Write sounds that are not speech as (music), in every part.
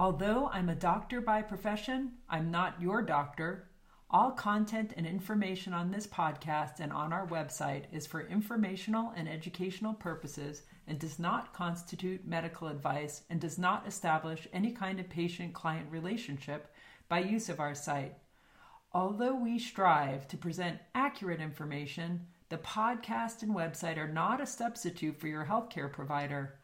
Although I'm a doctor by profession, I'm not your doctor. All content and information on this podcast and on our website is for informational and educational purposes and does not constitute medical advice and does not establish any kind of patient client relationship by use of our site. Although we strive to present accurate information, the podcast and website are not a substitute for your healthcare provider.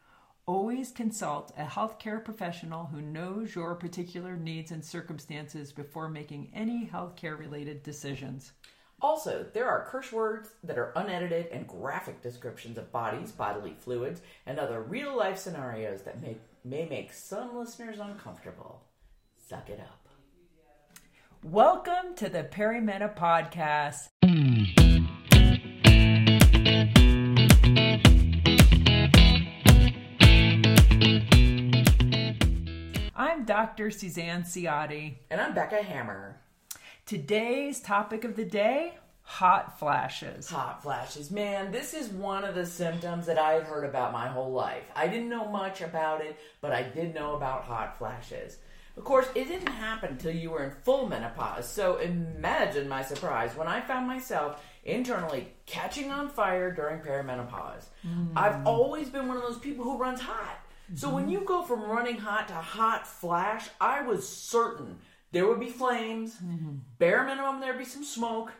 Always consult a healthcare professional who knows your particular needs and circumstances before making any healthcare related decisions. Also, there are curse words that are unedited and graphic descriptions of bodies, bodily fluids, and other real life scenarios that may, may make some listeners uncomfortable. Suck it up. Welcome to the Perimeta Podcast. Dr. Suzanne Ciotti. And I'm Becca Hammer. Today's topic of the day hot flashes. Hot flashes. Man, this is one of the symptoms that I had heard about my whole life. I didn't know much about it, but I did know about hot flashes. Of course, it didn't happen until you were in full menopause, so imagine my surprise when I found myself internally catching on fire during perimenopause. Mm. I've always been one of those people who runs hot. So when you go from running hot to hot flash, I was certain there would be flames. Mm-hmm. Bare minimum, there'd be some smoke.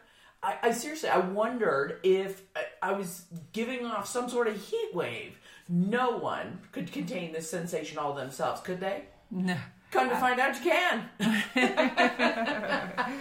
I, I seriously, I wondered if I, I, was giving off some sort of heat wave. No one could contain this sensation all themselves, could they? No. Come to find out, you can.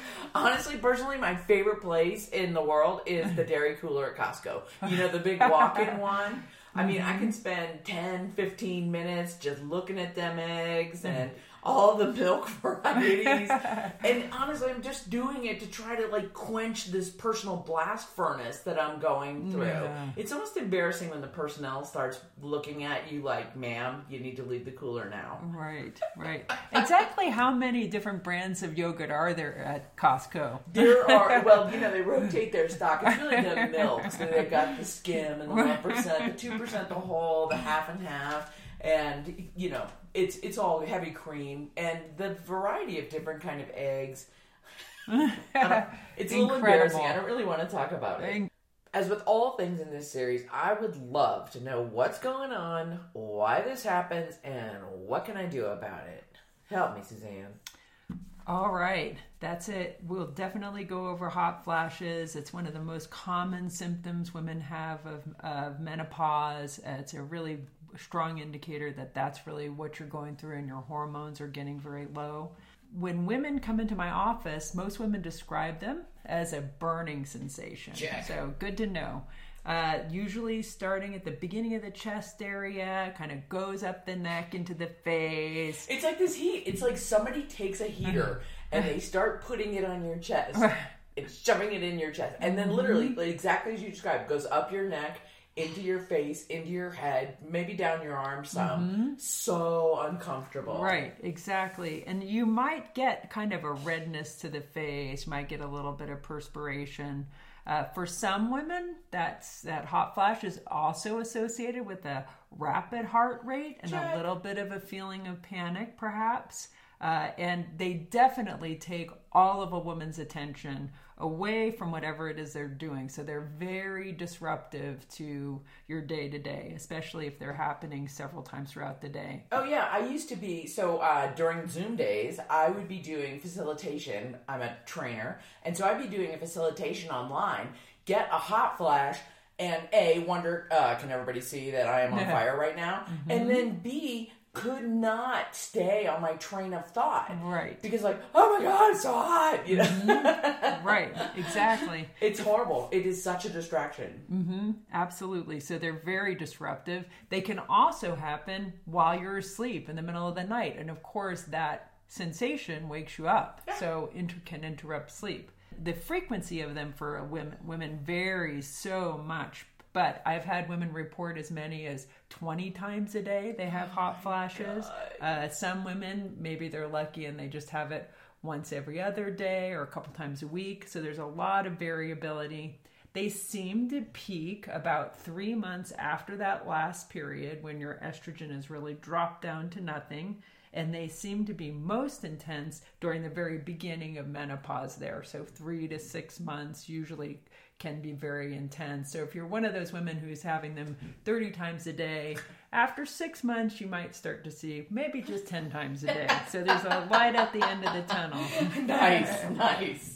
(laughs) Honestly, personally, my favorite place in the world is the (laughs) dairy cooler at Costco. You know, the big (laughs) walk in one. I mean, I mm-hmm. can spend 10, 15 minutes just looking at them eggs and mm-hmm. All the milk (laughs) varieties. (laughs) and honestly, I'm just doing it to try to like quench this personal blast furnace that I'm going through. Yeah. It's almost embarrassing when the personnel starts looking at you like, ma'am, you need to leave the cooler now. Right, right. exactly how many different brands of yogurt are there at Costco? There (laughs) are, well, you know, they rotate their stock. It's really the milk. So they've got the skim and the 1%, the 2%, the whole, the half and half and you know it's it's all heavy cream and the variety of different kind of eggs. (laughs) it's a little embarrassing. I don't really want to talk about it. As with all things in this series, I would love to know what's going on, why this happens, and what can I do about it. Help me, Suzanne. All right, that's it. We'll definitely go over hot flashes. It's one of the most common symptoms women have of, of menopause. Uh, it's a really strong indicator that that's really what you're going through and your hormones are getting very low. When women come into my office, most women describe them as a burning sensation. Check. So good to know. Uh, usually starting at the beginning of the chest area, kind of goes up the neck into the face. It's like this heat. It's like somebody takes a heater and they start putting it on your chest. (laughs) It's shoving it in your chest. And then literally, like exactly as you described, goes up your neck into your face, into your head, maybe down your arm some. Mm-hmm. So uncomfortable. Right, exactly. And you might get kind of a redness to the face, might get a little bit of perspiration. Uh, for some women, that's that hot flash is also associated with a rapid heart rate and a little bit of a feeling of panic, perhaps. Uh, and they definitely take all of a woman's attention away from whatever it is they're doing. So they're very disruptive to your day to day, especially if they're happening several times throughout the day. Oh, yeah. I used to be, so uh, during Zoom days, I would be doing facilitation. I'm a trainer. And so I'd be doing a facilitation online, get a hot flash and A, wonder, uh, can everybody see that I am on (laughs) fire right now? Mm-hmm. And then B, could not stay on my train of thought. Right. Because like, oh my god, it's so hot. You know. Mm-hmm. right. Exactly. (laughs) It's horrible. It is such a distraction. Mm-hmm. Absolutely. So they're very disruptive. They can also happen while you're asleep in the middle of the night, and of course that sensation wakes you up. Yeah. So inter- can interrupt sleep. The frequency of them for women women varies so much but I've had women report as many as 20 times a day they have hot flashes. Uh, some women, maybe they're lucky and they just have it once every other day or a couple times a week. So there's a lot of variability. They seem to peak about three months after that last period when your estrogen has really dropped down to nothing. and they seem to be most intense during the very beginning of menopause there. So, three to six months usually can be very intense. So, if you're one of those women who's having them 30 times a day, after six months, you might start to see maybe just 10 times a day. So, there's a light at the end of the tunnel. (laughs) nice, nice.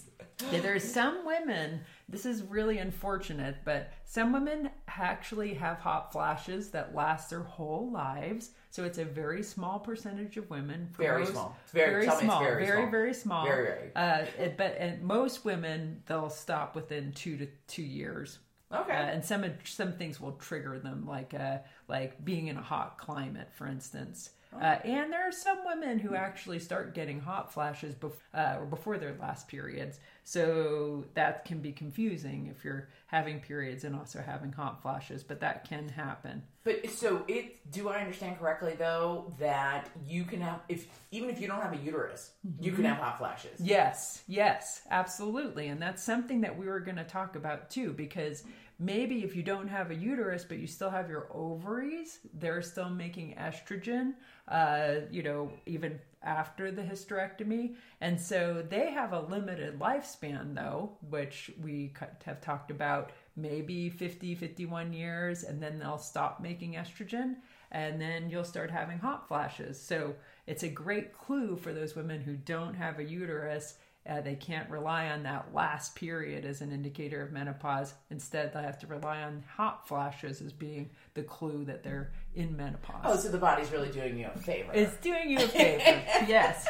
Yeah, there's some women this is really unfortunate, but some women actually have hot flashes that last their whole lives. So it's a very small percentage of women. very most, small. Very, very small. very, very, small. very small. Very, very. Uh, it, but and most women, they'll stop within two to two years. Okay. Uh, and some some things will trigger them, like uh, like being in a hot climate, for instance. Uh, and there are some women who actually start getting hot flashes bef- uh, or before their last periods. So that can be confusing if you're having periods and also having hot flashes, but that can happen. But so it do I understand correctly though that you can have if even if you don't have a uterus, you can have hot flashes. Yes, yes, absolutely. And that's something that we were going to talk about too, because maybe if you don't have a uterus, but you still have your ovaries, they're still making estrogen, uh, you know, even after the hysterectomy. And so they have a limited lifespan, though, which we have talked about maybe 50, 51 years, and then they'll stop making estrogen. And then you'll start having hot flashes. So it's a great clue for those women who don't have a uterus uh, they can't rely on that last period as an indicator of menopause. Instead, they have to rely on hot flashes as being the clue that they're in menopause. Oh, so the body's really doing you a favor. It's doing you a favor. (laughs) yes.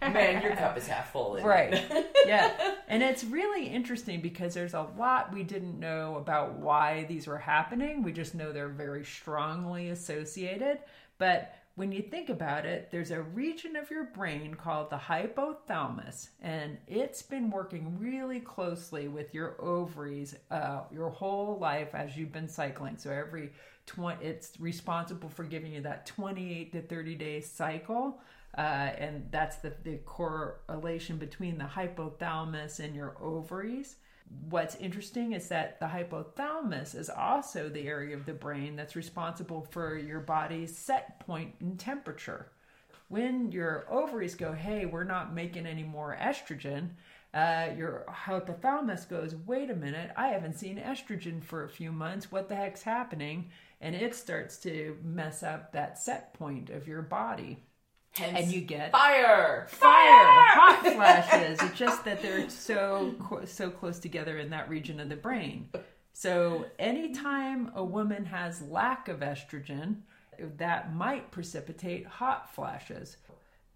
Man, your cup is half full. (laughs) Right. (laughs) Yeah. And it's really interesting because there's a lot we didn't know about why these were happening. We just know they're very strongly associated. But when you think about it, there's a region of your brain called the hypothalamus, and it's been working really closely with your ovaries uh, your whole life as you've been cycling. So every 20, it's responsible for giving you that 28 to 30 day cycle. Uh, and that's the, the correlation between the hypothalamus and your ovaries. What's interesting is that the hypothalamus is also the area of the brain that's responsible for your body's set point in temperature. When your ovaries go, hey, we're not making any more estrogen, uh, your hypothalamus goes, wait a minute, I haven't seen estrogen for a few months. What the heck's happening? And it starts to mess up that set point of your body. Hence, And you get fire, fire, hot (laughs) flashes. It's just that they're so so close together in that region of the brain. So anytime a woman has lack of estrogen, that might precipitate hot flashes.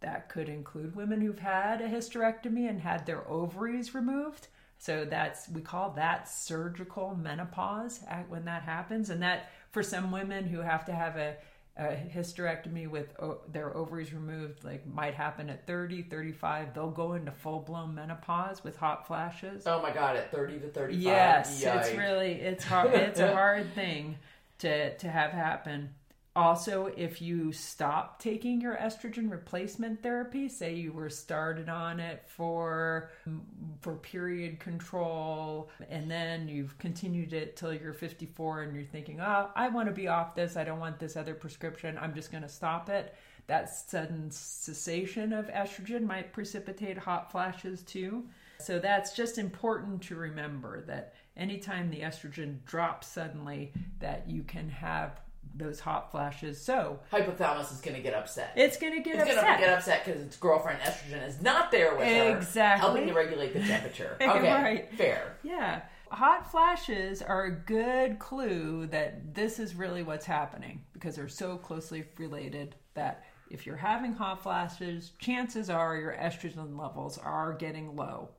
That could include women who've had a hysterectomy and had their ovaries removed. So that's we call that surgical menopause when that happens, and that for some women who have to have a a hysterectomy with o- their ovaries removed like might happen at 30 35 they'll go into full-blown menopause with hot flashes. Oh my god, at thirty to thirty-five. yes it's really it's hard it's a (laughs) hard thing to to have happen also if you stop taking your estrogen replacement therapy say you were started on it for mm, for period control and then you've continued it till you're 54 and you're thinking oh i want to be off this i don't want this other prescription i'm just going to stop it that sudden cessation of estrogen might precipitate hot flashes too. So that's just important to remember that anytime the estrogen drops suddenly that you can have those hot flashes so Hypothalamus is going to get upset. it's going to get It's upset going to get upset because its girlfriend estrogen is not there with her, Exactly. helping to regulate the temperature. (laughs) Okay, Right. fair. Yeah. Hot flashes are a good clue that this is really what's happening because they're so closely related that if you're having hot flashes, chances are your estrogen levels are getting low.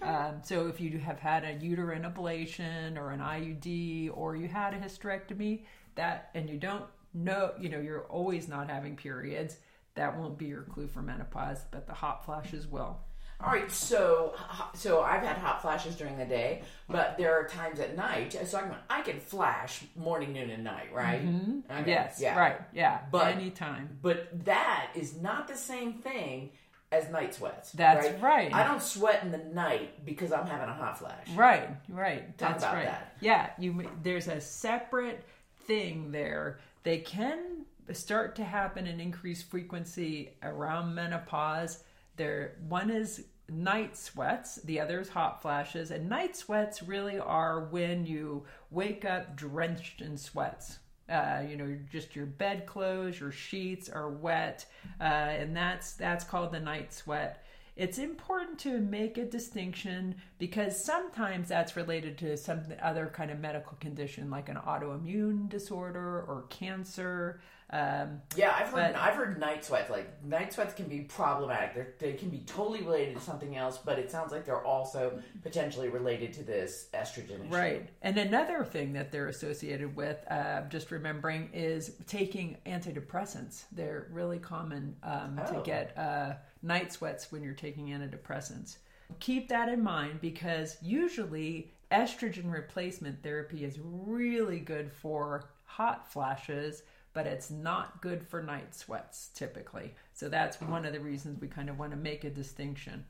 Um, so if you have had a uterine ablation or an IUD or you had a hysterectomy, that and you don't know, you know, you're always not having periods, that won't be your clue for menopause, but the hot flashes will. All right, so so I've had hot flashes during the day, but there are times at night. So I can I can flash morning, noon, and night, right? Mm-hmm. Yes, yeah. right, yeah, But- anytime. But that is not the same thing as night sweats. That's right. right. I don't sweat in the night because I'm having a hot flash. Right, right. Talk That's about right. that. Yeah, you. There's a separate thing there. They can start to happen in increased frequency around menopause. There, one is night sweats, the other is hot flashes, and night sweats really are when you wake up drenched in sweats. Uh, you know, just your bedclothes, your sheets are wet, uh, and that's that's called the night sweat. It's important to make a distinction because sometimes that's related to some other kind of medical condition, like an autoimmune disorder or cancer. Um, Yeah, I've heard But- I've heard night sweats. Like night sweats can be problematic. They're, they can be totally related to something else, but it sounds like they're also potentially related to this estrogen issue. Right. And another thing that they're associated with, uh, just remembering, is taking antidepressants. They're really common um, to Oh. get uh, night sweats when you're taking antidepressants. Keep that in mind because usually estrogen replacement therapy is really good for hot flashes, but it's not good for night sweats typically. So that's one of the reasons we kind of want to make a distinction.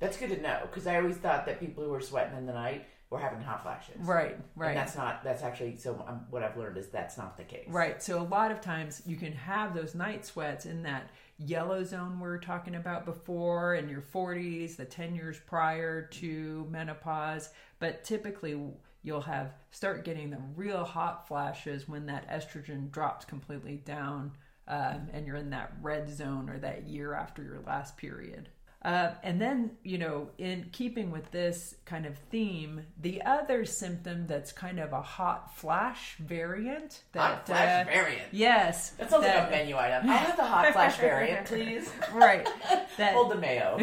That's good to know because I always thought that people who were sweating in the night were having hot flashes. Right, right. And that's not. That's actually so. Um, what I've learned is that's not the case. Right. So a lot of times you can have those night sweats in that yellow zone we were talking about before in your 40s, the 10 years prior to menopause, but typically you'll have start getting the real hot flashes when that estrogen drops completely down um, and you're in that red zone or that year after your last period. Uh, and then, you know, in keeping with this kind of theme, the other symptom that's kind of a hot flash variant that Hot flash uh, variant. Yes, That sounds like a menu item. I have the hot (laughs) flash variant, please. right. That (laughs) Hold the mayo.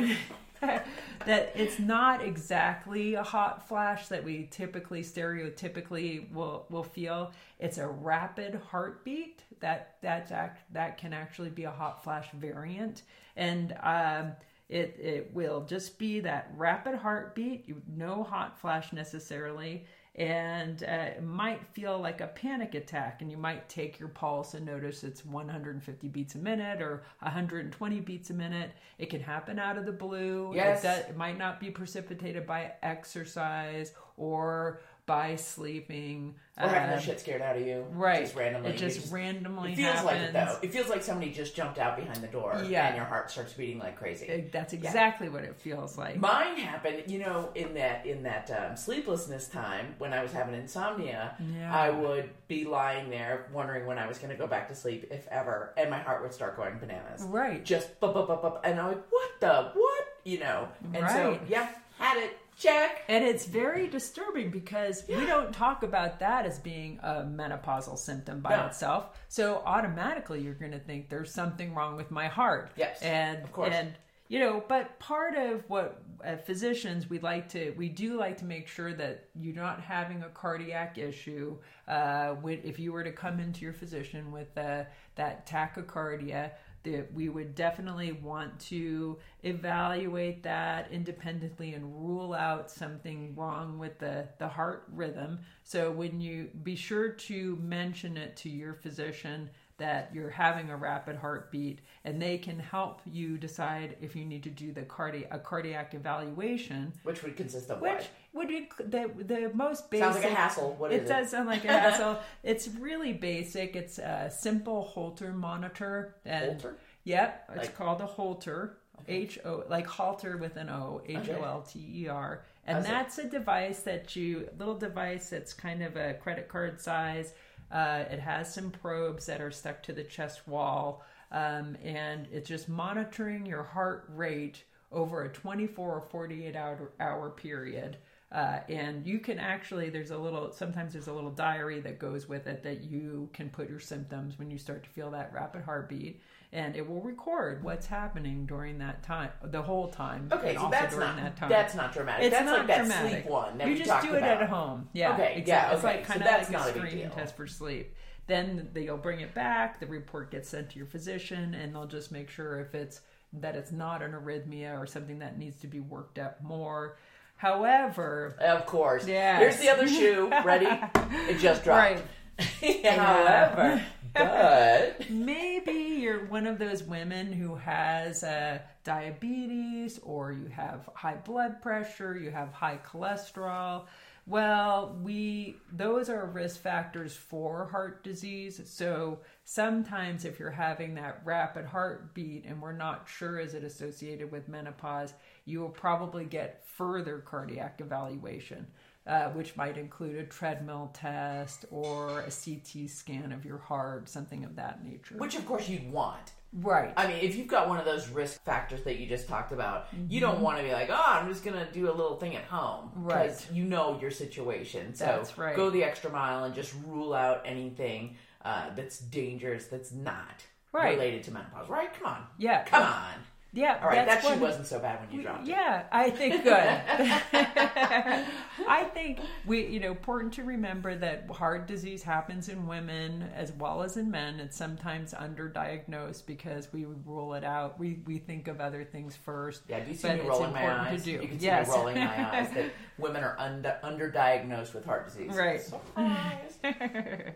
(laughs) that it's not exactly a hot flash that we typically stereotypically will will feel. It's a rapid heartbeat that that's act, that can actually be a hot flash variant, and um, it it will just be that rapid heartbeat. You no hot flash necessarily. And uh, it might feel like a panic attack, and you might take your pulse and notice it's 150 beats a minute or 120 beats a minute. It can happen out of the blue. Yes. It, does, it might not be precipitated by exercise or by sleeping. Or having the Um, shit scared out of you. right. Just randomly. It You just, randomly It feels like it though. It feels like somebody just jumped out behind the door Yeah. and your heart starts beating like crazy. It- That's exactly what it feels like. Mine happened, you know, in that in that um, sleeplessness time when I was having insomnia. Yeah. I would be lying there wondering when I was going to go back to sleep, if ever, and my heart would start going bananas. Right. Just bup, bup, bup, bup, and I'm like, what the what? You know, and so yeah, had it check. And it's very disturbing because we don't talk about that as being a menopausal symptom by No. itself. So automatically you're going to think there's something wrong with my heart. Yes, And of course. and you know, but part of what uh, physicians we like to we do like to make sure that you're not having a cardiac issue. Uh, when, if you were to come into your physician with uh, that tachycardia, that we would definitely want to evaluate that independently and rule out something wrong with the, the heart rhythm. So when you be sure to mention it to your physician that you're having a rapid heartbeat and they can help you decide if you need to do the cardi- a cardiac evaluation Which would consist of which what? would be the the most basic Sounds like a hassle. What it is does sound like a (laughs) hassle. It's really basic. It's a simple Holter monitor. And, Holter? Yep, it's Like- called a Holter. H O like halter with an O, H O L T E R, and it? that's a device that you little device that's kind of a credit card size. Uh, it has some probes that are stuck to the chest wall, um, and it's just monitoring your heart rate over a 24 or 48 hour, hour period. Uh, and you can actually there's a little sometimes there's a little diary that goes with it that you can put your symptoms when you start to feel that rapid heartbeat and it will record what's happening during that time the whole time Okay, so that's not that that's not dramatic. it's that's not like that sleep one that you we just do it about. at home yeah Okay, exactly. yeah, it's okay, like so kind of like not a a screening test for sleep then they'll bring it back the report gets sent to your physician and they'll just make sure if it's that it's not an arrhythmia or something that needs to be worked up more however Of course. Yes. Here's the other (laughs) shoe. Ready? It just dropped. (laughs) Right. However, but (laughs) maybe you're one of those women who has uh, diabetes or you have high blood pressure, you have high cholesterol. Well, we those are risk factors for heart disease. So sometimes if you're having that rapid heartbeat and we're not sure is it associated with menopause, you will probably get further cardiac evaluation. Uh, which might include a treadmill test or a CT scan of your heart, something of that nature. Which, of course, you'd want. Right. I mean, if you've got one of those risk factors that you just talked about, mm-hmm. you don't want to be like, oh, I'm just going to do a little thing at home. Right. Because you know your situation. So right. go the extra mile and just rule out anything uh, that's dangerous that's not right. related to menopause. Right? Come on. Yeah. Come on. Yeah, all right. That she wasn't so bad when you dropped yeah, it. Yeah, I think good. (laughs) I think we, you know, important to remember that heart disease happens in women as well as in men. It's sometimes underdiagnosed because we rule it out. We we think of other things first. Yeah, do you see me rolling my eyes? You can see yes. me rolling my eyes that (laughs) women are under, underdiagnosed with heart disease. Right. (laughs)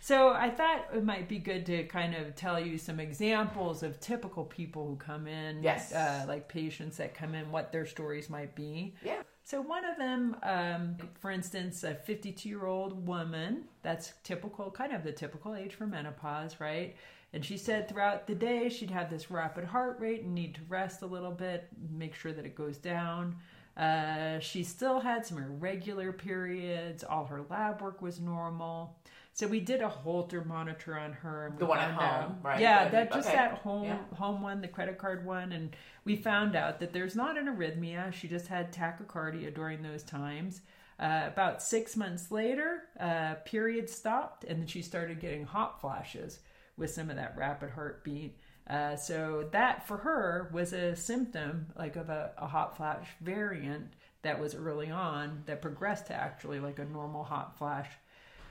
So I thought it might be good to kind of tell you some examples of typical people who come in, yes, uh, like patients that come in, what their stories might be. Yeah. So one of them, um, for instance, a 52-year-old woman. That's typical, kind of the typical age for menopause, right? And she said throughout the day she'd have this rapid heart rate and need to rest a little bit, make sure that it goes down. Uh, she still had some irregular periods. All her lab work was normal. So we did a Holter monitor on her. And the one at home, out, right? Yeah, that just okay. that home yeah. home one, the credit card one, and we found out that there's not an arrhythmia. She just had tachycardia during those times. Uh, about six months later, uh, period stopped, and then she started getting hot flashes with some of that rapid heartbeat. Uh, so that for her was a symptom like of a, a hot flash variant that was early on that progressed to actually like a normal hot flash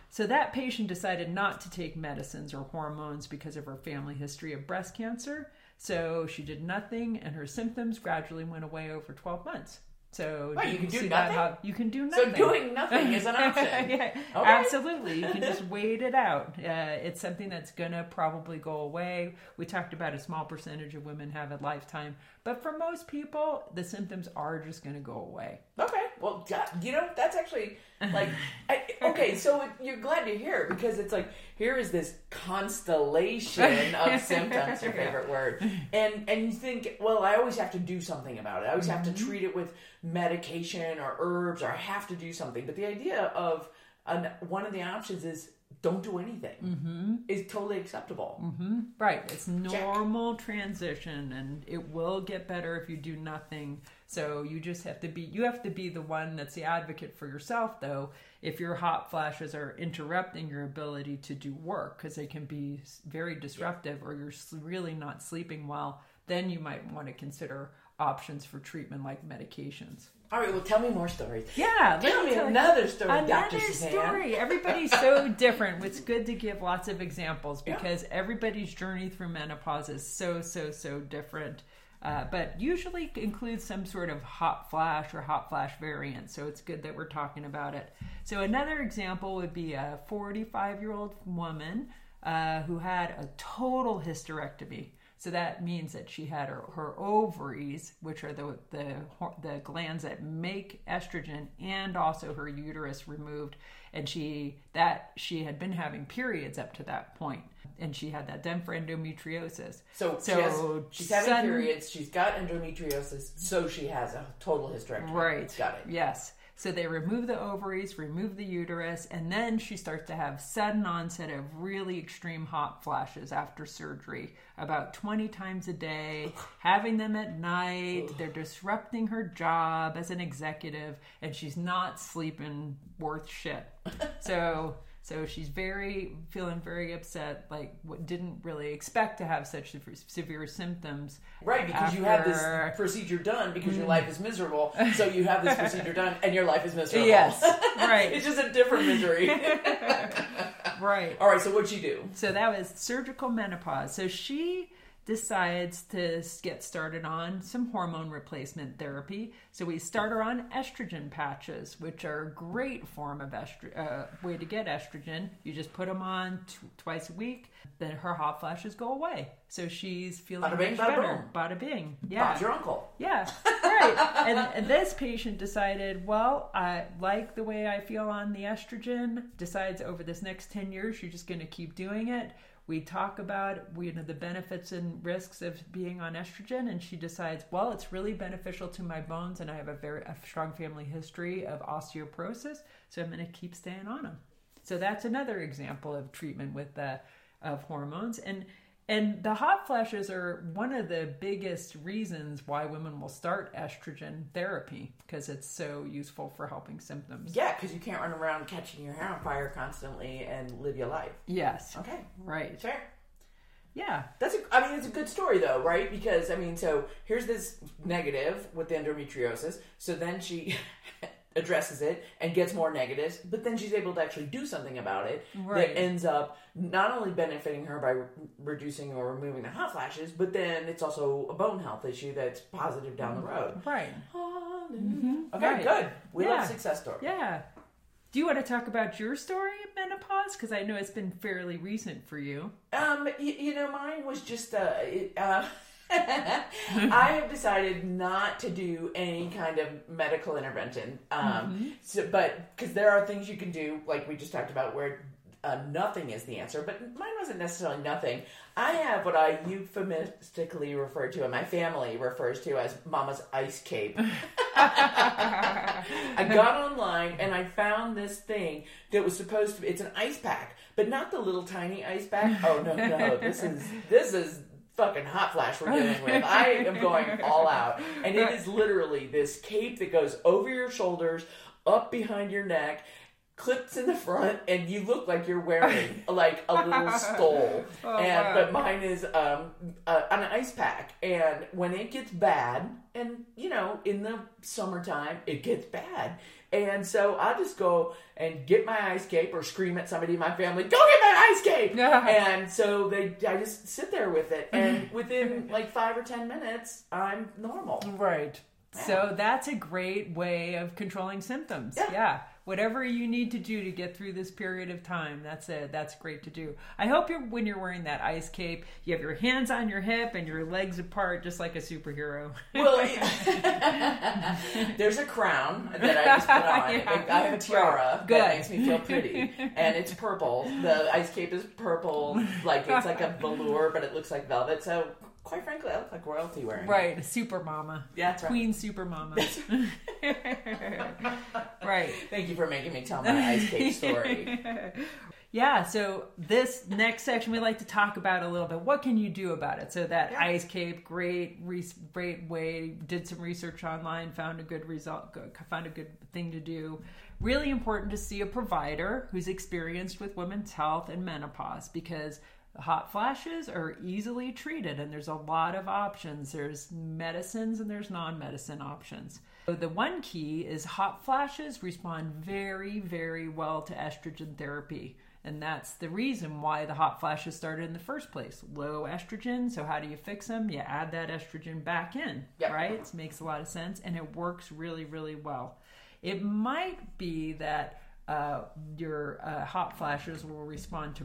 so that patient decided not to take medicines or hormones because of her family history of breast cancer. So she did nothing, and her symptoms gradually went away over 12 months. So you can do nothing. How, you can do nothing. So doing nothing is an (laughs) option. yeah, okay. absolutely. You can just (laughs) wait it out. Uh, it's something that's gonna probably go away. We talked about a small percentage of women have a lifetime, but for most people, the symptoms are just gonna go away. Okay. Well, you know that's actually like I, okay. So you're glad to hear it because it's like here is this constellation of (laughs) symptoms. Your favorite word, and and you think, well, I always have to do something about it. I always have to mm-hmm. treat it with medication or herbs or I have to do something. But the idea of an, one of the options is don't do anything mm-hmm. is totally acceptable. Mm-hmm. Right. It's normal Check. transition and it will get better if you do nothing. So you just have to be you have to be the one that's the advocate for yourself though if your hot flashes are interrupting your ability to do work because they can be very disruptive yeah. or you're really not sleeping well, then you might want to consider options for treatment like medications. All right, well, tell me more stories. Yeah, tell me another story, another story. Everybody's so (laughs) different. It's good to give lots of examples because yeah. everybody's journey through menopause is so, so, so different. Uh, but usually includes some sort of hot flash or hot flash variant. So it's good that we're talking about it. So another example would be a 45 year old woman uh, who had a total hysterectomy. So that means that she had her, her ovaries, which are the, the, the glands that make estrogen, and also her uterus removed. And she that she had been having periods up to that point, and she had that done for endometriosis. So, so she has, she's having sudden, periods. She's got endometriosis, so she has a total hysterectomy. Right. Got it. Yes. So they remove the ovaries, remove the uterus, and then she starts to have sudden onset of really extreme hot flashes after surgery, about 20 times a day, having them at night. They're disrupting her job as an executive, and she's not sleeping worth shit. So so she's very feeling very upset. Like, what didn't really expect to have such severe symptoms. Right, because after... you had this procedure done because your mm. life is miserable. So you have this procedure done and your life is miserable. Yes, right. (laughs) it's just a different misery. (laughs) right. All right. So what'd she do? So that was surgical menopause. So she decides to get started on some hormone replacement therapy. So we start her on estrogen patches, which are a great form of estro- uh, way to get estrogen. You just put them on t- twice a week, then her hot flashes go away. So she's feeling Bada bing, much bada better. boom. Bada bing. Yeah. Bob's your uncle. Yeah, right. and, and this patient decided, well, I like the way I feel on the estrogen. Decides over this next ten years, you're just going to keep doing it. We talk about you know the benefits and risks of being on estrogen, and she decides, well, it's really beneficial to my bones, and I have a very a strong family history of osteoporosis, so I'm going to keep staying on them. So that's another example of treatment with the of hormones and. And the hot flashes are one of the biggest reasons why women will start estrogen therapy because it's so useful for helping symptoms. Yeah, because you can't run around catching your hair on fire constantly and live your life. Yes. Okay, Right. Sure. Yeah. That's a, I mean, it's a good story though, right? Because I mean, so here's this negative with the endometriosis. So then she (laughs) addresses it and gets more negatives, but then she's able to actually do something about it Right. that ends up not only benefiting her by re- reducing or removing the hot flashes, but then it's also a bone health issue that's positive down the road. Right. Hallelujah. Okay, Right. good. We Yeah. love success stories. Yeah. Do you want to talk about your story of menopause? Because I know it's been fairly recent for you. Um, you, you know, mine was just uh, it, uh (laughs) (laughs) I have decided not to do any kind of medical intervention. Um, so, but because there are things you can do, like we just talked about, where uh, nothing is the answer. But mine wasn't necessarily nothing. I have what I euphemistically refer to, and my family refers to as Mama's ice cape. (laughs) I got online and I found this thing that was supposed to. be—it's an ice pack, but not the little tiny ice pack. Oh no, no, this is this is fucking hot flash we're dealing with. (laughs) I am going all out, and it is literally this cape that goes over your shoulders, up behind your neck. Clips in the front, and you look like you're wearing (laughs) like a little stole. (laughs) Oh, and wow. but mine is um uh, an ice pack, and when it gets bad, and you know in the summertime it gets bad, and so I just go and get my ice cape or scream at somebody in my family, "Go get my ice cape!" Yeah. and so they, I just sit there with it, and mm-hmm. within like five or ten minutes, I'm normal. Right. So that's a great way of controlling symptoms. Yeah. Whatever you need to do to get through this period of time, that's it. That's great to do. I hope you're when you're wearing that ice cape, you have your hands on your hip and your legs apart, just like a superhero. Well, (laughs) (laughs) there's a crown that I just put on. (laughs) Yeah. I have a tiara Good. that makes me feel pretty, and it's purple. The ice cape is purple, like it's like a velour, but it looks like velvet. So, quite frankly, I look like royalty wearing. it. right, super mama. Yeah, that's right. Queen super mama. (laughs) right. Thank you for making me tell my ice cape story. (laughs) Yeah, so this next section we like to talk about a little bit. What can you do about it? So that Yeah. ice cape, great, re- great way. Did some research online, found a good result, found a good thing to do. Really important to see a provider who's experienced with women's health and menopause because hot flashes are easily treated and there's a lot of options. There's medicines and there's non-medicine options. So the one key is hot flashes respond very, very well to estrogen therapy. And that's the reason why the hot flashes started in the first place. Low estrogen. So, how do you fix them? You add that estrogen back in, Yep. right? It makes a lot of sense and it works really, really well. It might be that uh, your uh, hot flashes will respond to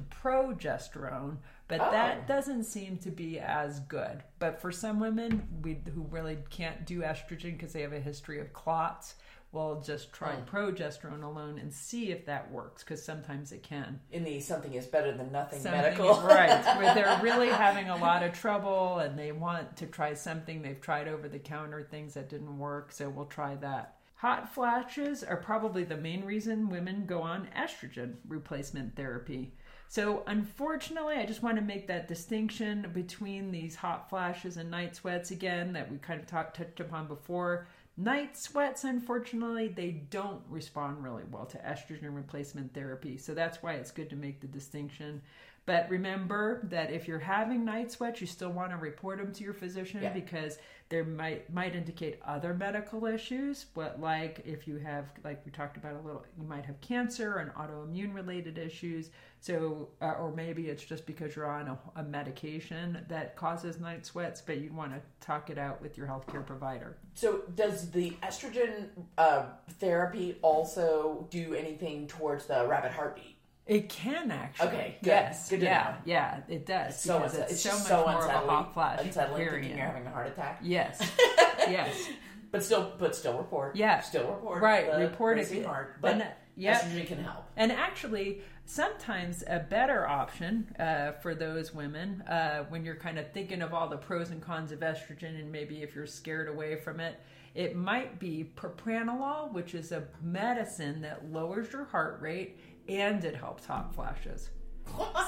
progesterone, but Oh. that doesn't seem to be as good. But for some women we, who really can't do estrogen because they have a history of clots, we'll just try Mm. progesterone alone and see if that works because sometimes it can. In the something is better than nothing Something medical. right, (laughs) where they're really having a lot of trouble and they want to try something. They've tried over the counter things that didn't work, so we'll try that. Hot flashes are probably the main reason women go on estrogen replacement therapy. So, unfortunately, I just want to make that distinction between these hot flashes and night sweats again that we kind of talked touched upon before. Night sweats, unfortunately, they don't respond really well to estrogen replacement therapy. So that's why it's good to make the distinction. But remember that if you're having night sweats, you still want to report them to your physician Yeah. because there might might indicate other medical issues. But like if you have, like we talked about a little, you might have cancer and autoimmune related issues. So, uh, or maybe it's just because you're on a, a medication that causes night sweats, but you'd want to talk it out with your healthcare provider. So, does the estrogen uh, therapy also do anything towards the rapid heartbeat? It can actually. Okay, good. Yes. Good to yeah. know. Yeah. It does. So because unse- it's, it's so much so more of a hot flash. unsettling thinking you're having a heart attack. Yes. (laughs) yes. But still, but still report. Yeah. still report. Right, the report it. heart. But And, estrogen can help. And actually, sometimes a better option uh, for those women, uh, when you're kind of thinking of all the pros and cons of estrogen, and maybe if you're scared away from it, it might be propranolol, which is a medicine that lowers your heart rate and it helps hot flashes.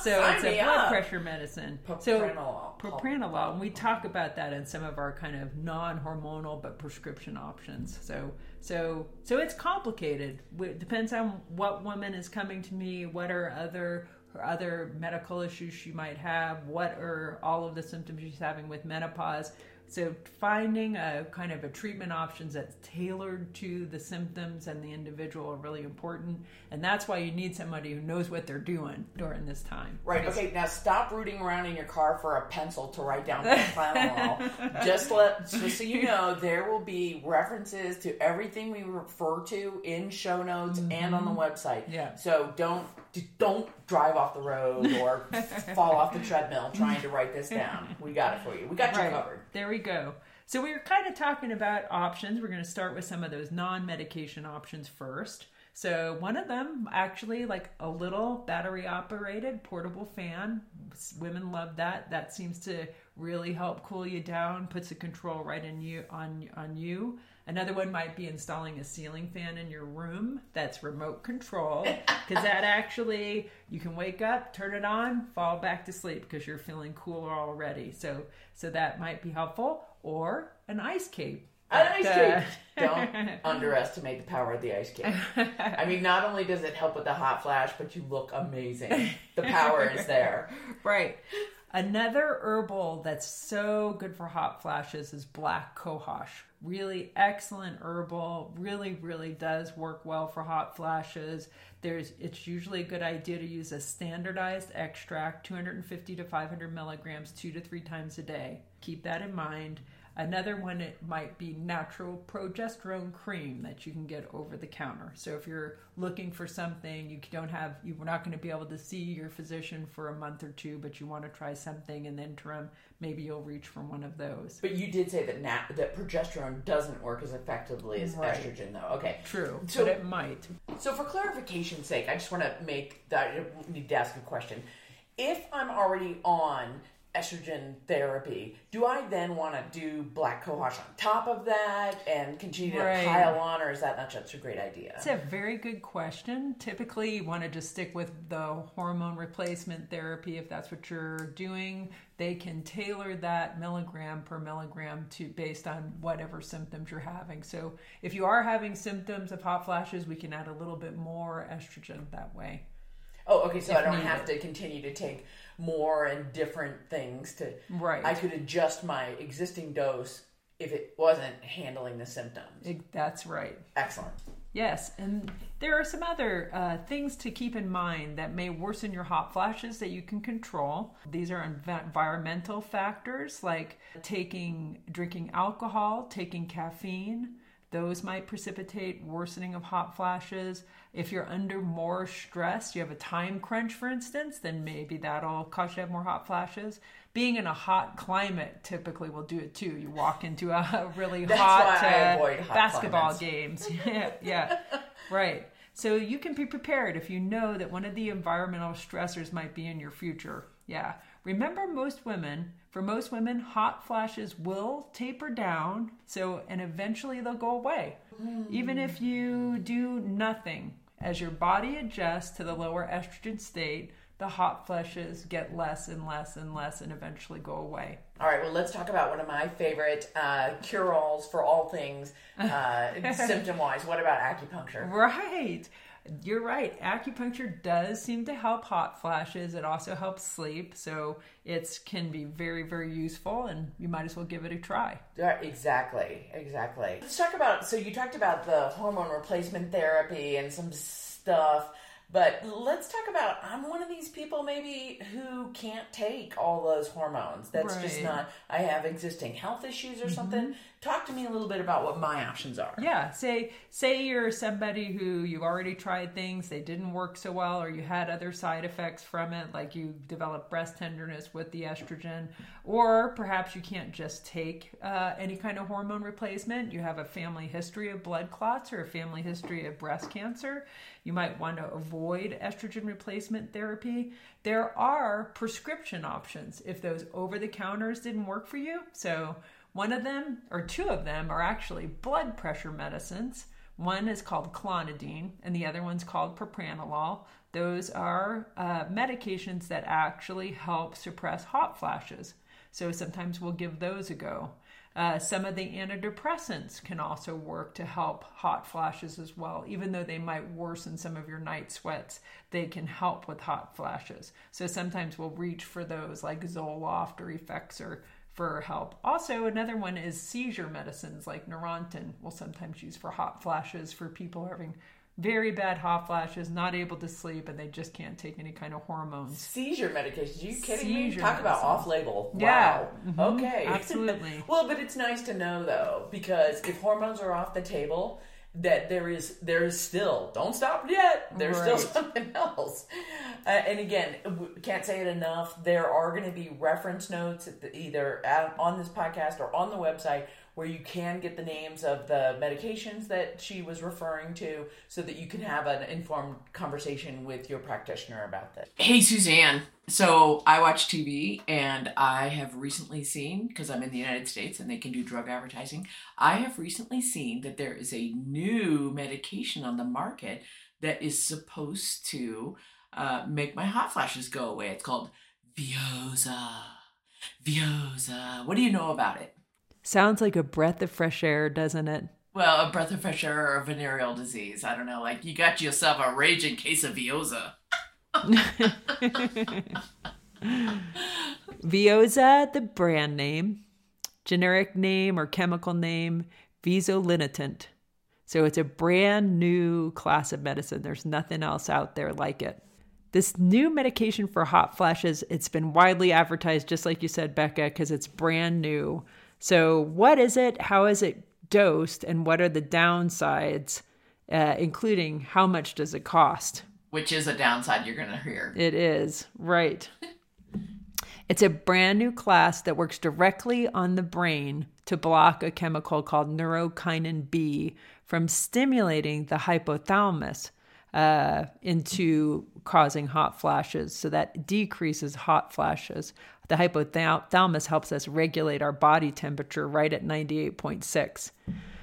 So it's a blood up. pressure medicine. Propranolol. So propranolol, and we talk about that in some of our kind of non-hormonal but prescription options. So so so it's complicated. It depends on what woman is coming to me, what are other her other medical issues she might have, what are all of the symptoms she's having with menopause. So finding a kind of a treatment options that's tailored to the symptoms and the individual are really important, and that's why you need somebody who knows what they're doing during this time. Right. Okay. Now stop rooting around in your car for a pencil to write down propranolol. (laughs) just let, just so you know, there will be references to everything we refer to in show notes and on the website. Mm-hmm. Yeah. So don't don't drive off the road or (laughs) fall off the treadmill trying to write this down. We got it for you. We got you covered. There we go. So we were kind of talking about options. We're going to start with some of those non-medication options first. So one of them actually like a little battery operated portable fan. Women love that. That seems to really help cool you down, puts the control right in you on on you. Another one might be installing a ceiling fan in your room that's remote control because that (laughs) actually you can wake up, turn it on, fall back to sleep because you're feeling cooler already. So so that might be helpful or an ice cape. An ice That, cape. uh, (laughs) Don't underestimate the power of the ice cape. I mean, not only does it help with the hot flash, but you look amazing. The power is there. (laughs) Right. Another herbal that's so good for hot flashes is black cohosh. Really excellent herbal. Really, really does work well for hot flashes. There's, it's usually a good idea to use a standardized extract, 250 to 500 milligrams, two to three times a day. Keep that in mind. Another one it might be natural progesterone cream that you can get over the counter. So if you're looking for something you don't have you're not going to be able to see your physician for a month or two, but you want to try something in the interim, maybe you'll reach for one of those. But you did say that nat- that progesterone doesn't work as effectively as Right. estrogen, though. Okay. True, So- but it might. So, for clarification's sake, I just want to make that. I need to ask a question. If I'm already on estrogen therapy, do I then want to do black cohosh on top of that and continue to pile on, or is that not such a great idea? It's a very good question. Typically, you want to just stick with the hormone replacement therapy if that's what you're doing. They can tailor that milligram per milligram to based on whatever symptoms you're having. So, if you are having symptoms of hot flashes, we can add a little bit more estrogen that way. Oh, okay. So I don't needed. have to continue to take more and different things to. Right. I could adjust my existing dose if it wasn't handling the symptoms. It- that's right. Excellent. Yes, and there are some other uh, things to keep in mind that may worsen your hot flashes that you can control. These are env- environmental factors like taking, drinking alcohol, taking caffeine. Those might precipitate worsening of hot flashes. If you're under more stress, you have a time crunch, for instance, then maybe that'll cause you to have more hot flashes. Being in a hot climate typically will do it too. You walk into a (laughs) really hot, uh, hot basketball climates. games. (laughs) yeah, yeah, right. So you can be prepared if you know that one of the environmental stressors might be in your future. Yeah. Remember, most women, for most women, hot flashes will taper down. So, and eventually they'll go away. Even if you do nothing, as your body adjusts to the lower estrogen state, the hot flashes get less and less and less and eventually go away. All right, well, let's talk about one of my favorite uh, cure alls for all things uh, (laughs) symptom wise. What about acupuncture? Right. You're right. Acupuncture does seem to help hot flashes. It also helps sleep, so it can be very, very useful, and you might as well give it a try. Yeah, exactly, exactly. Let's talk about. So you talked about the hormone replacement therapy and some stuff. But let's talk about I'm one of these people maybe who can't take all those hormones. That's right. just not I have existing health issues or mm-hmm. something. Talk to me a little bit about what my options are. Yeah, say say you're somebody who you've already tried things, they didn't work so well or you had other side effects from it like you developed breast tenderness with the estrogen or perhaps you can't just take uh, any kind of hormone replacement. You have a family history of blood clots or a family history of breast cancer you might want to avoid estrogen replacement therapy. There are prescription options if those over the counters didn't work for you. So, one of them or two of them are actually blood pressure medicines. One is called clonidine, and the other one's called propranolol. Those are uh, medications that actually help suppress hot flashes. So sometimes we'll give those a go. Uh, some of the antidepressants can also work to help hot flashes as well. Even though they might worsen some of your night sweats, they can help with hot flashes. So sometimes we'll reach for those like Zoloft or Effexor for help. Also, another one is seizure medicines like Neurontin. We'll sometimes use for hot flashes for people having very bad hot flashes, not able to sleep, and they just can't take any kind of hormones. Seizure medications? Are you kidding Seizure me? Talk about off-label. Wow. Yeah. Mm-hmm. Okay. (laughs) Absolutely. well, but it's nice to know though, because if hormones are off the table, that there is there is still don't stop yet. There's right. still something else. Uh, and again, can't say it enough. There are going to be reference notes either on this podcast or on the website where you can get the names of the medications that she was referring to so that you can have an informed conversation with your practitioner about this. Hey, Suzanne. So I watch TV and I have recently seen, because I'm in the United States and they can do drug advertising, I have recently seen that there is a new medication on the market that is supposed to uh, make my hot flashes go away. It's called Veozah. Veozah. What do you know about it? Sounds like a breath of fresh air, doesn't it? Well, a breath of fresh air or a venereal disease. I don't know. Like you got yourself a raging case of Veozah. Veozah, the brand name, generic name or chemical name, Fezolinetant. So it's a brand new class of medicine. There's nothing else out there like it. This new medication for hot flashes, it's been widely advertised, just like you said, Becca, because it's brand new. So, what is it? How is it dosed? And what are the downsides, uh, including how much does it cost? Which is a downside you're going to hear. It is, right. (laughs) it's a brand new class that works directly on the brain to block a chemical called neurokinin B from stimulating the hypothalamus uh, into causing hot flashes. So that decreases hot flashes. The hypothalamus helps us regulate our body temperature right at 98.6.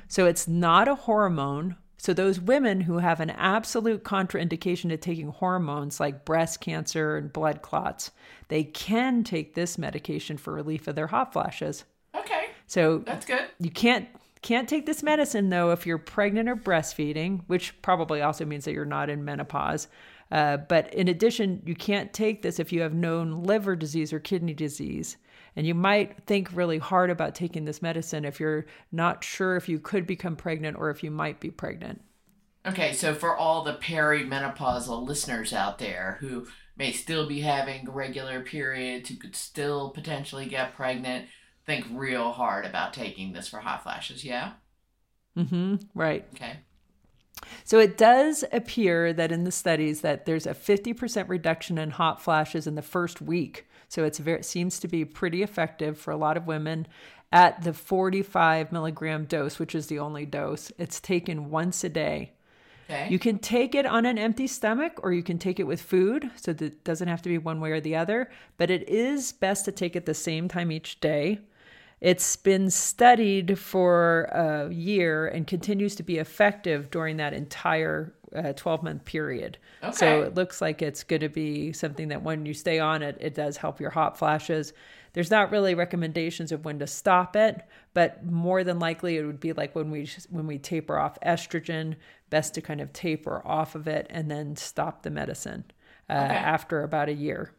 So it's not a hormone. So those women who have an absolute contraindication to taking hormones like breast cancer and blood clots, they can take this medication for relief of their hot flashes. Okay. So that's good. You can't can't take this medicine though if you're pregnant or breastfeeding, which probably also means that you're not in menopause. Uh, but in addition, you can't take this if you have known liver disease or kidney disease. And you might think really hard about taking this medicine if you're not sure if you could become pregnant or if you might be pregnant. Okay, so for all the perimenopausal listeners out there who may still be having regular periods, who could still potentially get pregnant, think real hard about taking this for hot flashes, yeah? Mm-hmm. Right. Okay. So it does appear that in the studies that there's a 50% reduction in hot flashes in the first week. So it's very, it seems to be pretty effective for a lot of women at the 45 milligram dose, which is the only dose. It's taken once a day. Okay. You can take it on an empty stomach or you can take it with food. So it doesn't have to be one way or the other, but it is best to take it the same time each day. It's been studied for a year and continues to be effective during that entire 12 uh, month period. Okay. So it looks like it's going to be something that when you stay on it, it does help your hot flashes. there's not really recommendations of when to stop it, but more than likely it would be like when we when we taper off estrogen, best to kind of taper off of it and then stop the medicine uh, okay. after about a year.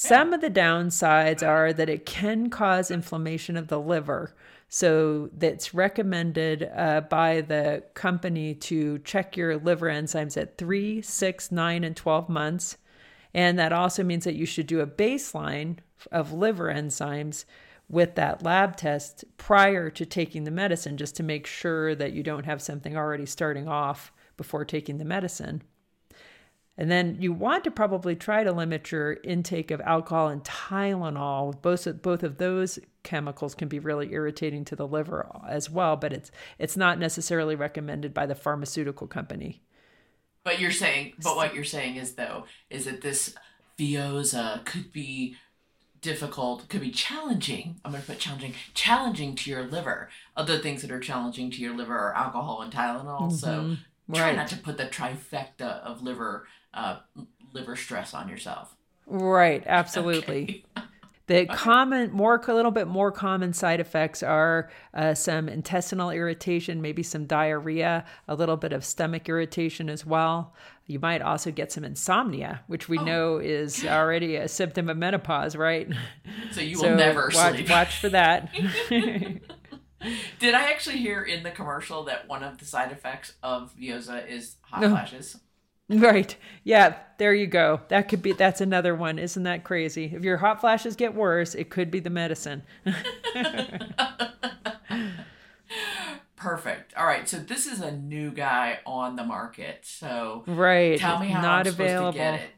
Some of the downsides are that it can cause inflammation of the liver. So that's recommended uh, by the company to check your liver enzymes at three, six, nine, and 12 months. And that also means that you should do a baseline of liver enzymes with that lab test prior to taking the medicine, just to make sure that you don't have something already starting off before taking the medicine. And then you want to probably try to limit your intake of alcohol and Tylenol. Both of, both of those chemicals can be really irritating to the liver as well, but it's it's not necessarily recommended by the pharmaceutical company. But you're saying, but what you're saying is though, is that this Veozah could be difficult, could be challenging. I'm going to put challenging, challenging to your liver. Other things that are challenging to your liver are alcohol and Tylenol. Mm-hmm. So try right. not to put the trifecta of liver uh, liver stress on yourself. Right, (laughs) absolutely. Okay. The (laughs) okay. common, more a little bit more common side effects are uh, some intestinal irritation, maybe some diarrhea, a little bit of stomach irritation as well. You might also get some insomnia, which we oh. know is already a symptom of menopause, right? So you so will never watch, sleep. Watch for that. (laughs) (laughs) Did I actually hear in the commercial that one of the side effects of Veozah is hot no. flashes? Right. Yeah, there you go. That could be that's another one. Isn't that crazy? If your hot flashes get worse, it could be the medicine. (laughs) Perfect. All right. So this is a new guy on the market. So Right. Tell me how not I'm available. to get it.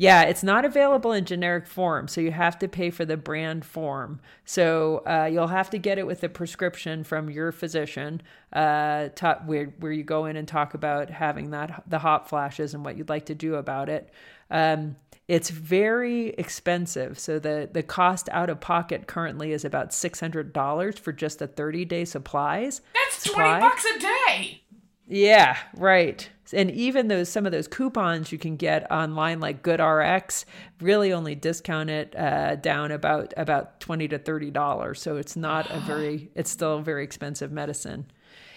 Yeah, it's not available in generic form, so you have to pay for the brand form. So uh, you'll have to get it with a prescription from your physician, uh, ta- where where you go in and talk about having that the hot flashes and what you'd like to do about it. Um, it's very expensive. So the the cost out of pocket currently is about six hundred dollars for just a thirty day supplies. That's supply. twenty bucks a day. Yeah, right. And even those some of those coupons you can get online, like GoodRx, really only discount it uh, down about about twenty to thirty dollars. So it's not a very, (gasps) it's still a very expensive medicine.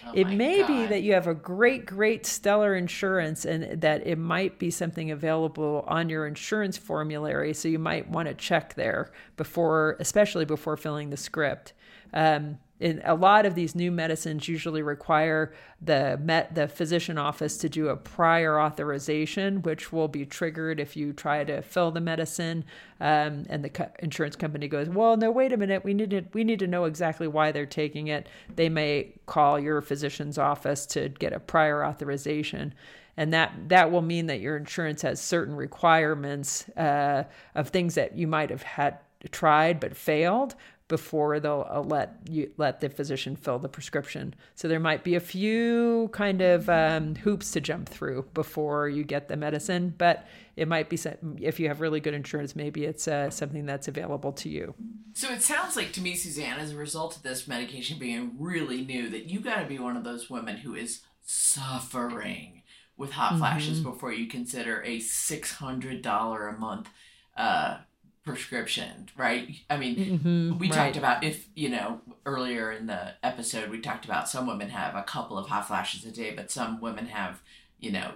Oh it may God. be that you have a great, great stellar insurance and that it might be something available on your insurance formulary. So you might want to check there before, especially before filling the script. Um, in a lot of these new medicines usually require the met the physician office to do a prior authorization which will be triggered if you try to fill the medicine um, and the co- insurance company goes well no wait a minute. We need to we need to know exactly why they're taking it. They may call your physician's office to get a prior authorization. And that that will mean that your insurance has certain requirements uh, of things that you might have had tried but failed before they'll uh, let you let the physician fill the prescription. So there might be a few kind of um, hoops to jump through before you get the medicine, but it might be if you have really good insurance, maybe it's uh, something that's available to you. So it sounds like to me, Suzanne, as a result of this medication being really new, that you got to be one of those women who is suffering with hot flashes mm-hmm. before you consider a six hundred dollar a month uh, prescription, right? I mean, mm-hmm, we right. talked about if, you know, earlier in the episode, we talked about some women have a couple of hot flashes a day, but some women have, you know,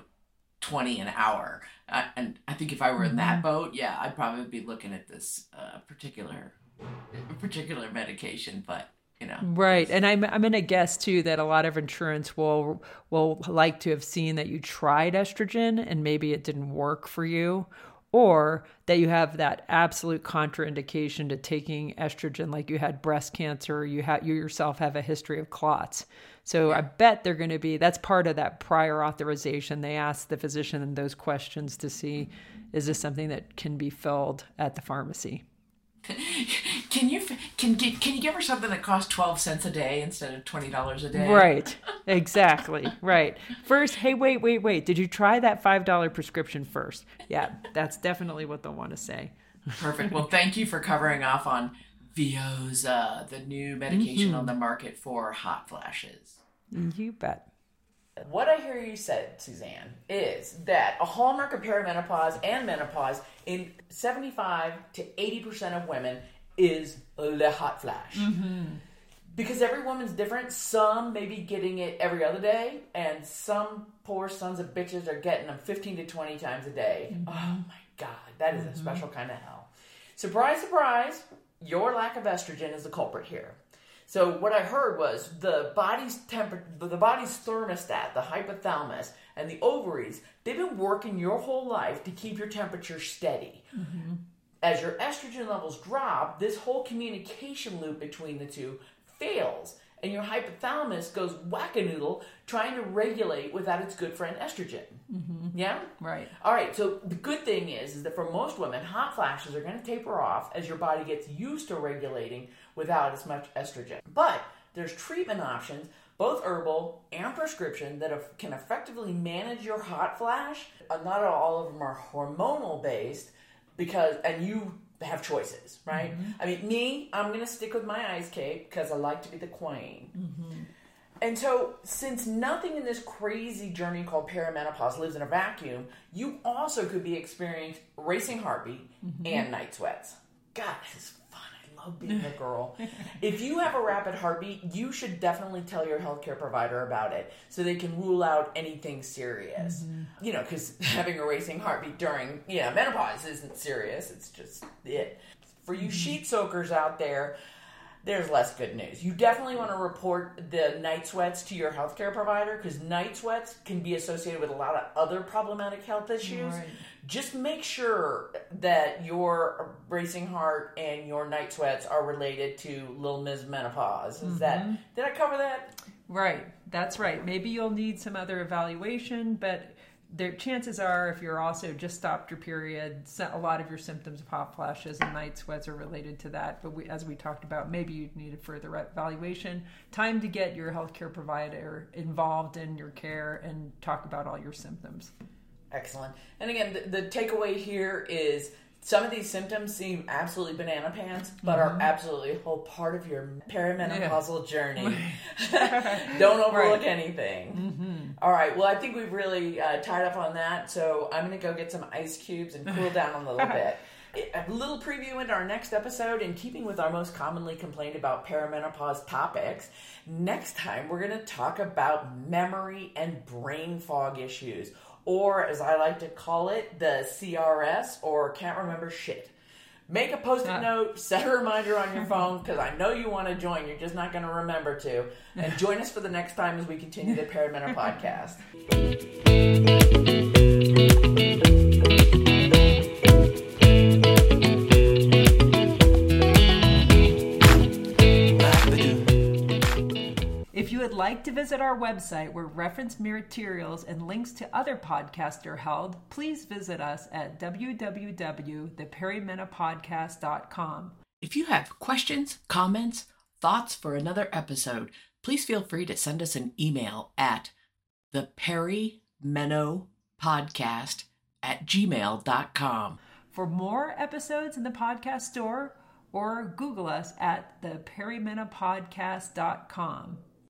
20 an hour. Uh, and I think if I were in that mm-hmm. boat, yeah, I'd probably be looking at this uh, particular particular medication, but you know. Right. And I'm I'm gonna guess too that a lot of insurance will will like to have seen that you tried estrogen and maybe it didn't work for you or that you have that absolute contraindication to taking estrogen like you had breast cancer you have you yourself have a history of clots. So i bet they're going to be that's part of that prior authorization. They ask the physician those questions to see is this something that can be filled at the pharmacy (laughs) can you can can you give her something that costs 12 cents a day instead of $20 a day? Right. (laughs) Exactly. Right. First hey wait wait wait. Did you try that $5 prescription first? Yeah that's definitely what they'll want to say. Perfect. Well thank you for covering off on Veozah, the new medication mm-hmm. on the market for hot flashes. You bet What I hear you said, Suzanne, is that a hallmark of perimenopause and menopause in 75 to 80% of women is the hot flash. Mm-hmm. Because every woman's different. Some may be getting it every other day, and some poor sons of bitches are getting them 15 to 20 times a day. Mm-hmm. Oh my God, that is a mm-hmm. special kind of hell. Surprise, surprise, your lack of estrogen is the culprit here. So what I heard was the body's temper, the body's thermostat, the hypothalamus, and the ovaries. They've been working your whole life to keep your temperature steady. Mm-hmm. As your estrogen levels drop, this whole communication loop between the two fails, and your hypothalamus goes whack-a-noodle trying to regulate without its good friend estrogen. Mm-hmm. Yeah. Right. All right, so the good thing is, is that for most women, hot flashes are going to taper off as your body gets used to regulating without as much estrogen. But there's treatment options, both herbal and prescription, that can effectively manage your hot flash. Uh, not all of them are hormonal based, because and you have choices, right? Mm-hmm. I mean, me, I'm going to stick with my ice cape because I like to be the queen. Mm-hmm. And so, since nothing in this crazy journey called perimenopause lives in a vacuum, you also could be experiencing racing heartbeat mm-hmm. and night sweats. God, this is fun. I love being a girl. (laughs) if you have a rapid heartbeat, you should definitely tell your healthcare provider about it so they can rule out anything serious. Mm-hmm. You know, because (laughs) having a racing heartbeat during, yeah, menopause isn't serious. It's just it. For you mm-hmm. sheet soakers out there, there's less good news. You definitely want to report the night sweats to your healthcare provider because night sweats can be associated with a lot of other problematic health issues. Right. Just make sure that your racing heart and your night sweats are related to Little Ms. Menopause. Is that mm-hmm. did I cover that? Right. That's right. Maybe you'll need some other evaluation, but there chances are if you're also just stopped your period, a lot of your symptoms of hot flashes and night sweats are related to that. But we, as we talked about, maybe you need a further evaluation. Time to get your healthcare provider involved in your care and talk about all your symptoms. Excellent. And again, the, the takeaway here is some of these symptoms seem absolutely banana pants, but are absolutely a whole part of your perimenopausal journey. (laughs) Don't overlook Right. anything. All right. Well, I think we've really uh, tied up on that. So I'm going to go get some ice cubes and cool down a little bit. (laughs) A little preview into our next episode, in keeping with our most commonly complained about perimenopause topics. Next time, we're going to talk about memory and brain fog issues, or as I like to call it, the CRS, or can't remember shit. Make a post it note, set a reminder on your phone, because I know you want to join. You're just not going to remember to. And join us for the next time as we continue the Perimenopause (laughs) podcast. Would like to visit our website where reference materials and links to other podcasts are held, please visit us at www.theperimenopodcast.com. If you have questions, comments, thoughts for another episode, please feel free to send us an email at the perimenopodcast at gmail.com. For more episodes in the podcast store, or Google us at theperimenopodcast.com.